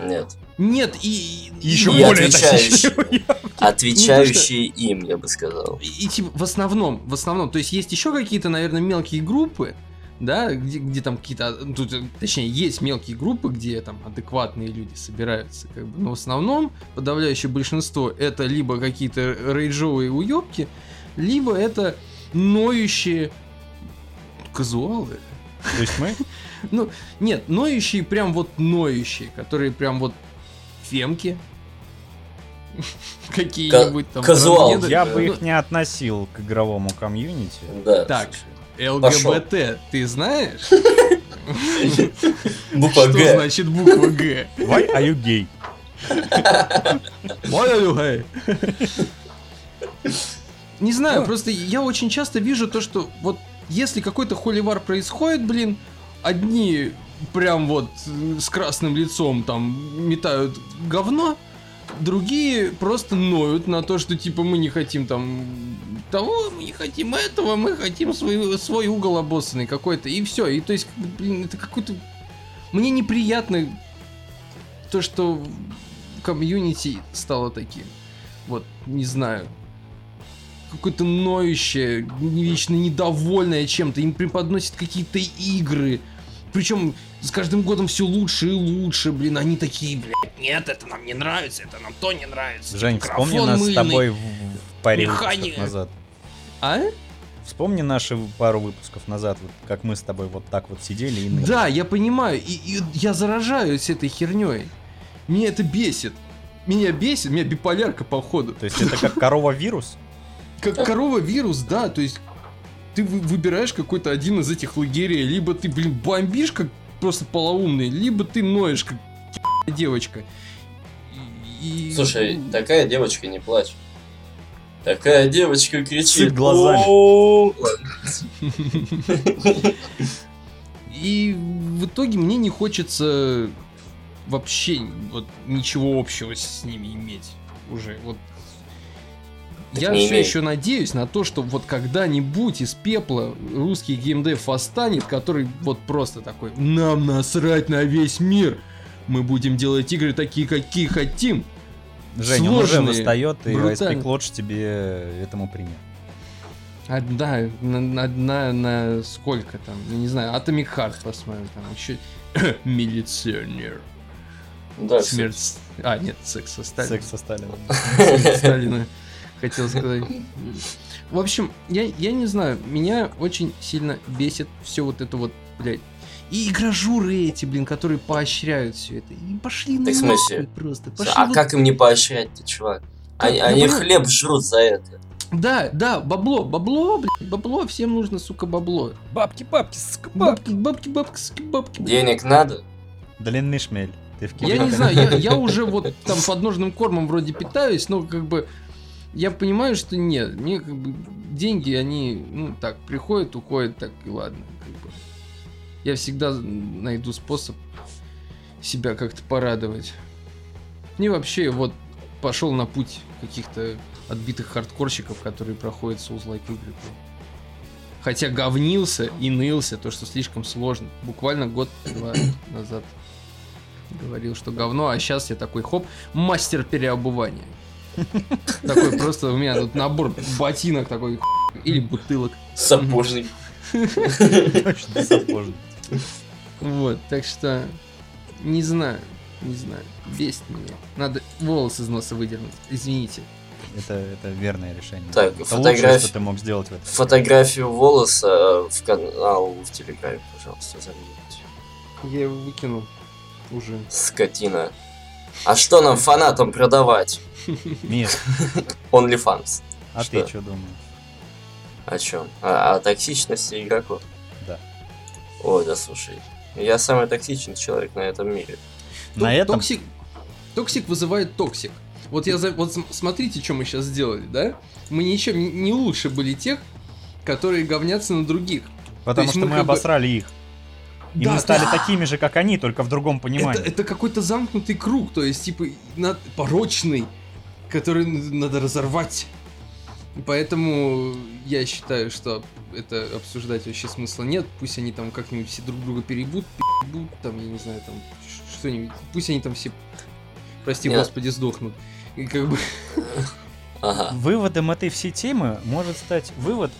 Нет. Нет, и... и- Еще И более отвечающие. токсичные. Отвечающие им, я бы сказал. И, типа, в основном, в основном, то есть есть еще какие-то, наверное, мелкие группы, да, где, где там какие-то, ну, тут, точнее, есть мелкие группы, где там адекватные люди собираются, как бы, но в основном подавляющее большинство это либо какие-то рейджовые уебки, либо это ноющие казуалы. То есть мы Ну, нет, ноющие прям вот ноющие, которые прям вот фемки. Какие-нибудь там. казуал. Я бы Ну, их не относил к игровому комьюнити. Да. Так. ЛГБТ, ты знаешь? Буква Что Г. значит буква Г? Why are you gay? Ой-ой-ой. Не знаю, просто я очень часто вижу то, что вот если какой-то холивар происходит, блин, одни прям вот э, с красным лицом там метают говно, другие просто ноют на то, что типа мы не хотим там того, мы не хотим этого, мы хотим свой, свой угол обоссанный какой-то, и все. И то есть, блин, это какой-то... Мне неприятно то, что комьюнити стало таким. Вот, не знаю. Какое-то ноющее, вечно недовольное чем-то. Им преподносят какие-то игры. Причем с каждым годом все лучше и лучше, блин. Они такие, блядь, нет, это нам не нравится, это нам то не нравится. Жень, Микрофон вспомни нас с мыльный. тобой в, паре выпусков назад. А? Вспомни наши пару выпусков назад, вот, как мы с тобой вот так вот сидели и ныли. Да, я понимаю, и, и я заражаюсь этой херней. Меня это бесит. Меня бесит, меня биполярка походу. То есть это как корова-вирус? Как корова вирус, да, то есть ты вы- выбираешь какой-то один из этих лагерей, либо ты, блин, бомбишь как просто полоумный, либо ты ноешь как девочка. И- Слушай, такая девочка не плачет. Такая девочка кричит. Сыт глазами. И в итоге мне не хочется вообще вот ничего общего с ними иметь уже. Вот Так я все имей. еще надеюсь на то, что вот когда-нибудь из пепла русский геймдев восстанет, который вот просто такой, нам насрать на весь мир, мы будем делать игры такие, какие хотим. Жень, он уже Сложные, восстает, и Peak Lodge тебе этому пример. Одна, на, одна на сколько там, я не знаю, Atomic Heart посмотрим, там еще милиционер. Да, Смерть. А, нет, секс со Сталином. Секс со Сталином. Смерть Сталина, хотел сказать. В общем, я, я не знаю, меня очень сильно бесит все вот это вот, блядь. И игражуры эти, блин, которые поощряют все это. И пошли нахуй смысле? просто. Пошли А вот- как им не поощрять-то, чувак? Они, я они хлеб жрут за это. Да, да, бабло, бабло, блядь, бабло, всем нужно, сука, бабло. Бабки, бабки, сука, Бабки, бабки, бабки, сука, бабки. блядь. Денег надо? Длинный шмель. Ты в Я не знаю, я, я уже вот там подножным кормом вроде питаюсь, но как бы я понимаю, что нет, мне как бы деньги, они, ну так, приходят, уходят, так и ладно. как бы. Я всегда найду способ себя как-то порадовать. И вообще вот пошел на путь каких-то отбитых хардкорщиков, которые проходят Souls-like игры. Хотя говнился и нылся, то, что слишком сложно. Буквально год-два назад говорил, что говно, а сейчас я такой, хоп, мастер переобувания. Такой просто у меня тут набор ботинок такой, или бутылок. Сапожник. Точно сапожник. Вот, так что, не знаю, не знаю, бесит меня. Надо волосы из носа выдернуть, извините. Это, это верное решение. Так, это фотография- лучшее, что ты мог сделать в этом. Фотографию волоса э, в канал в Телеграме, пожалуйста, заметьте. Я его выкинул уже. Скотина. А что нам фанатам продавать? Миш, OnlyFans. а Что? ты что думаешь? О чем? О, о токсичности игроков? Да. Ой, да слушай. Я самый токсичный человек на этом мире. На Ток- этом Toxic, toxic вызывает toxic. Вот я за- вот см- смотрите, что мы сейчас сделали, да? Мы ничем не- лучше были тех, которые говнятся на других. Потому что мы мы как бы- обосрали их. И Да, мы стали да. такими же, как они, только в другом понимании. Это, это какой-то замкнутый круг, то есть, типа, на- порочный, который надо разорвать. Поэтому я считаю, что это обсуждать вообще смысла нет. Пусть они там как-нибудь все друг друга перебут, перебут, там, я не знаю, там, что-нибудь. Пусть они там все, прости Нет. господи, сдохнут. И как бы... Ага. Выводом этой всей темы может стать вывод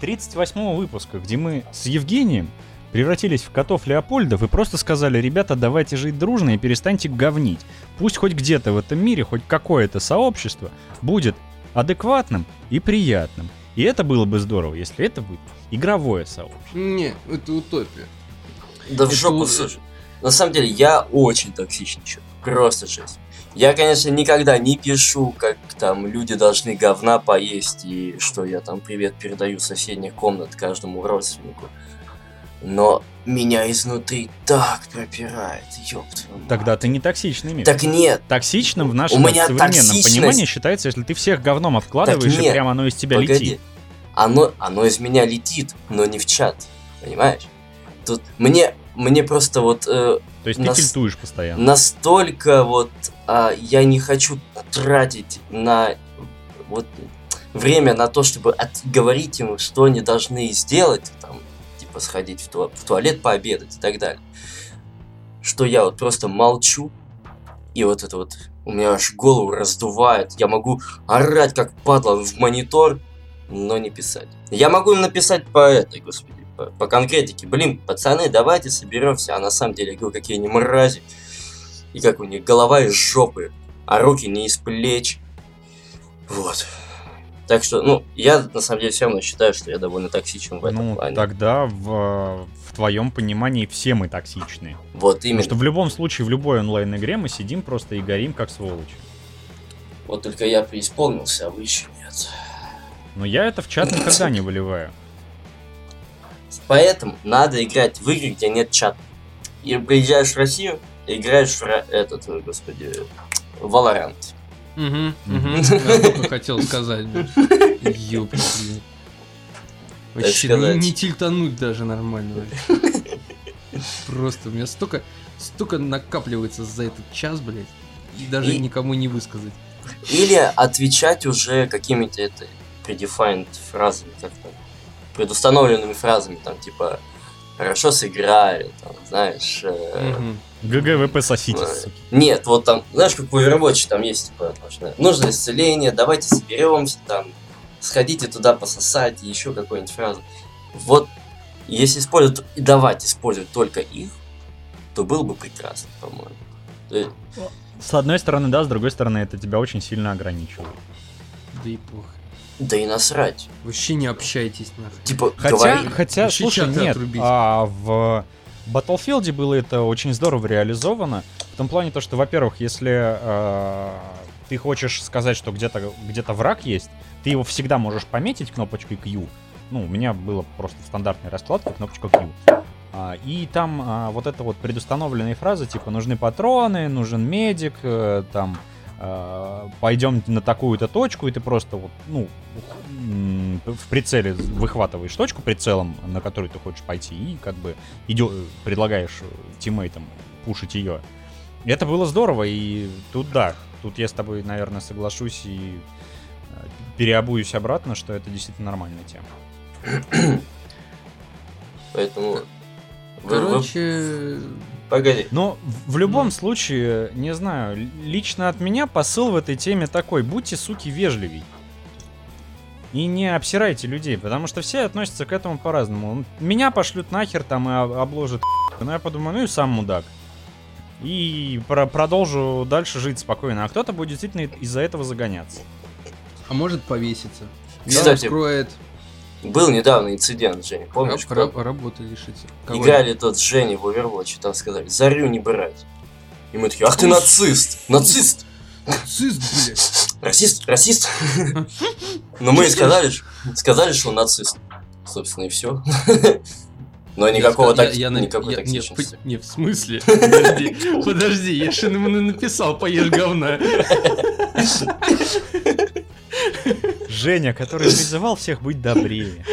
38 выпуска, где мы с Евгением превратились в котов Леопольдов и просто сказали, ребята, давайте жить дружно и перестаньте говнить. Пусть хоть где-то в этом мире, хоть какое-то сообщество будет адекватным и приятным. И это было бы здорово, если это будет игровое сообщество. Не, это утопия. Да в Это жопу, у- слушай. На самом деле, я очень токсичный человек. Просто жесть. Я, конечно, никогда не пишу, как там люди должны говна поесть, и что я там привет передаю соседних комнат каждому родственнику. Но меня изнутри так пропирает, ёпт. Тогда ты не токсичный мир. Так нет, Токсичным в нашем У меня современном понимании считается, если ты всех говном обкладываешь, и прямо оно из тебя погоди. летит. Оно, оно из меня летит, но не в чат. Понимаешь? Тут мне, мне просто вот э, То есть Нас- ты тильтуешь постоянно. настолько вот а, я не хочу тратить на вот время на то, чтобы от- говорить им, что они должны сделать, там, типа сходить в, туа- в туалет пообедать и так далее. Что я вот просто молчу, и вот это вот у меня аж голову раздувает. Я могу орать как падла в монитор, но не писать. Я могу им написать по этой, господи, по, по конкретике. Блин, пацаны, давайте соберемся. А на самом деле, я говорю, какие они мрази. И как у них голова из жопы, а руки не из плеч. Вот. Так что, ну, я на самом деле все равно считаю, что я довольно токсичен в этом Ну, плане. тогда в, в твоем понимании все мы токсичные. Вот Потому именно. что в любом случае, в любой онлайн-игре мы сидим просто и горим как сволочи. Вот только я преисполнился, а вы еще нет. Но я это в чат никогда не выливаю. Поэтому надо играть в игры, где нет чата. И приезжаешь в Россию, играешь в этот, господи, Valorant. Угу, угу. Я только хотел сказать. Ёпта, блин. Вообще сказать. не, не тильтануть даже нормально. Просто у меня столько, столько накапливается за этот час, блядь. И даже И- никому не высказать. Или отвечать уже какими-то это predefined фразами, как там, предустановленными фразами, там, типа, хорошо сыграли, там, знаешь, э, Мгм. GG WP сосите, Ой. суки. Нет, вот там, знаешь, как в Overwatch там есть, типа, нужно, нужно исцеление, давайте соберемся, там, сходите туда пососать, и еще какую-нибудь фразу. Вот, если использовать, и давать использовать только их, то было бы прекрасно, по-моему. С одной стороны, да, с другой стороны, это тебя очень сильно ограничивает. Да и плохо. Да и насрать. Вообще не общайтесь нахуй. Типа, Хотя, говори. хотя, Вообще слушай, нет, отрубить. а в Battlefield было это очень здорово реализовано. В том плане то, что, во-первых, если э, ты хочешь сказать, что где-то где враг есть, ты его всегда можешь пометить кнопочкой Q. Ну, у меня было просто в стандартной раскладке кнопочка Q. А, и там а, вот это вот предустановленные фразы, типа нужны патроны, нужен медик, э, там пойдем на такую-то точку, и ты просто вот, ну, в прицеле выхватываешь точку прицелом, на которую ты хочешь пойти, и как бы идё, предлагаешь тиммейтам пушить ее. Это было здорово, и тут да, тут я с тобой, наверное, соглашусь и э, переобуюсь обратно, что это действительно нормальная тема. Поэтому... Короче, Погоди. Но в- любом случае, не знаю, лично от меня посыл в этой теме такой, будьте, суки, вежливей. И не обсирайте людей, потому что все относятся к этому по-разному. Меня пошлют нахер там и об- обложат. Но я подумаю, ну и сам мудак. И про- продолжу дальше жить спокойно. А кто-то будет действительно из-за этого загоняться. а может повеситься. Кстати, скроет, Был недавно инцидент, Женя, помнишь? раб- раб- работы лишится. Кого? Играли тот с Женей в Overwatch, там сказали, зарю не брать. И мы такие, ах ты нацист! Нацист! Нацист, блядь. Расист! Расист! Но мы и сказали, сказали, что нацист. Собственно, и все. Но никакого так- я никакой я- токсичности. п- Не, в смысле? Подожди, подожди, я ему написал, поешь говна. Женя, который призывал всех быть добрее.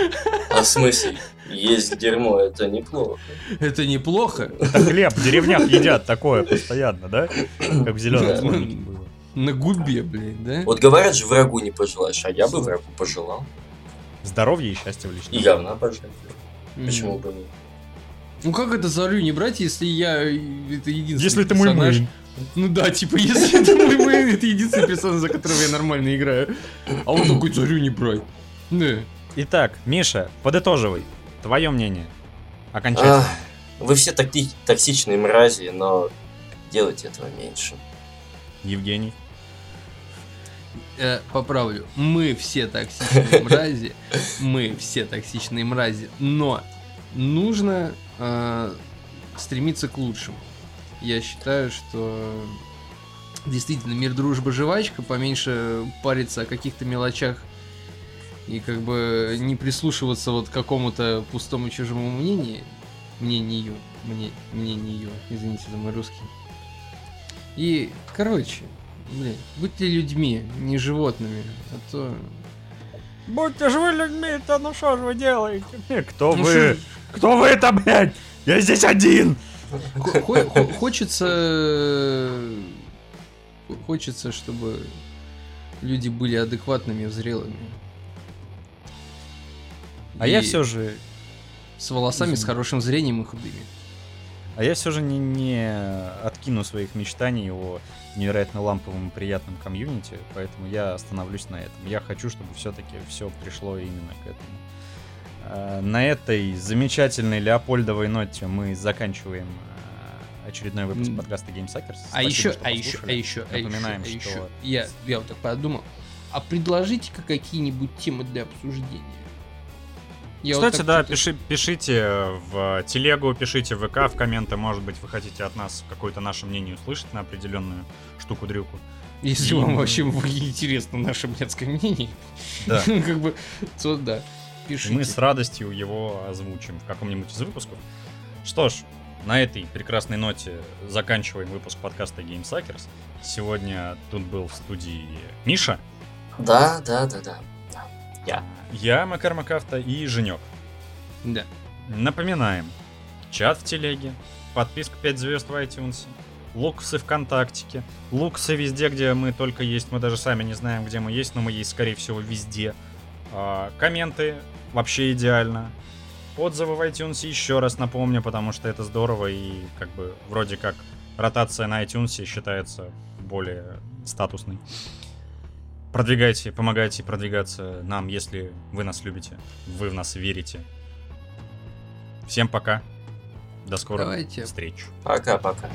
А в смысле? Есть дерьмо, это неплохо. Это неплохо. Это хлеб в деревнях едят такое постоянно, да? Как в зеленом Да. слонике было. На губе, блядь, да? Вот говорят же, врагу не пожелаешь, а я бы врагу пожелал. Здоровья и счастья в личном. И говна пожелал. Мгм. Почему бы нет? Ну как это зарю не брать, если я это единственный Если ты мой персонаж? Ну да, типа, если это мой мейн, это единственный персонаж, за которого я нормально играю. А он такой зарю не брать. Да. Итак, Миша, подытоживай. Твое мнение. Окончательно. Ах, вы все такти- токсичные мрази, но делайте этого меньше. Евгений. Э, поправлю. Мы все токсичные мрази. Мы все токсичные мрази. Но нужно э, стремиться к лучшему. Я считаю, что действительно мир, дружба, жвачка, поменьше париться о каких-то мелочах и как бы не прислушиваться вот к какому-то пустому чужому мнению, мнению, мне, мнению, извините за мой русский. И, короче, блин, будьте людьми, не животными, а то... Будьте же вы людьми, то ну что же вы делаете? Кто Ну вы? Кто вы это, блядь? Я здесь один! Хо- хо- хо- Хочется... Хочется, чтобы люди были адекватными, зрелыми. А я все же С волосами, с хорошим зрением и худыми. А я все же не, не откину своих мечтаний о невероятно ламповом и приятном комьюнити, поэтому я остановлюсь на этом. Я хочу, чтобы все-таки все пришло именно к этому. А, На этой замечательной Леопольдовой ноте мы заканчиваем а, очередной выпуск подкаста Game Suckers. А Спасибо, еще, а еще, а еще, а еще, Напоминаем, а что еще. Я, я вот так подумал. А предложите-ка какие-нибудь темы для обсуждения. Я вот Кстати, так да, что-то- пиши- пишите в телегу, пишите в ВК, в комменты, может быть, вы хотите от нас какое-то наше мнение услышать на определенную штуку-дрюку. Если И- вам вообще интересно наше блядское мнение, Да. как бы, то да, пишите. мы с радостью его озвучим в каком-нибудь из выпусков. Что ж, на этой прекрасной ноте заканчиваем выпуск подкаста Game Suckers. Сегодня тут был в студии Миша, Да, да, да, да. Я. я, Макар Макафта и Женек. Да. Напоминаем, чат в телеге, подписка 5 звезд в iTunes, луксы ВКонтактике, луксы везде, где мы только есть, мы даже сами не знаем, где мы есть, но мы есть, скорее всего, везде. А, комменты вообще идеально. Отзывы в iTunes еще раз напомню, потому что это здорово и как бы вроде как ротация на iTunes считается более статусной. Продвигайте, помогайте продвигаться нам, если вы нас любите, вы в нас верите. Всем пока. До скорых Давайте. встреч. Пока-пока.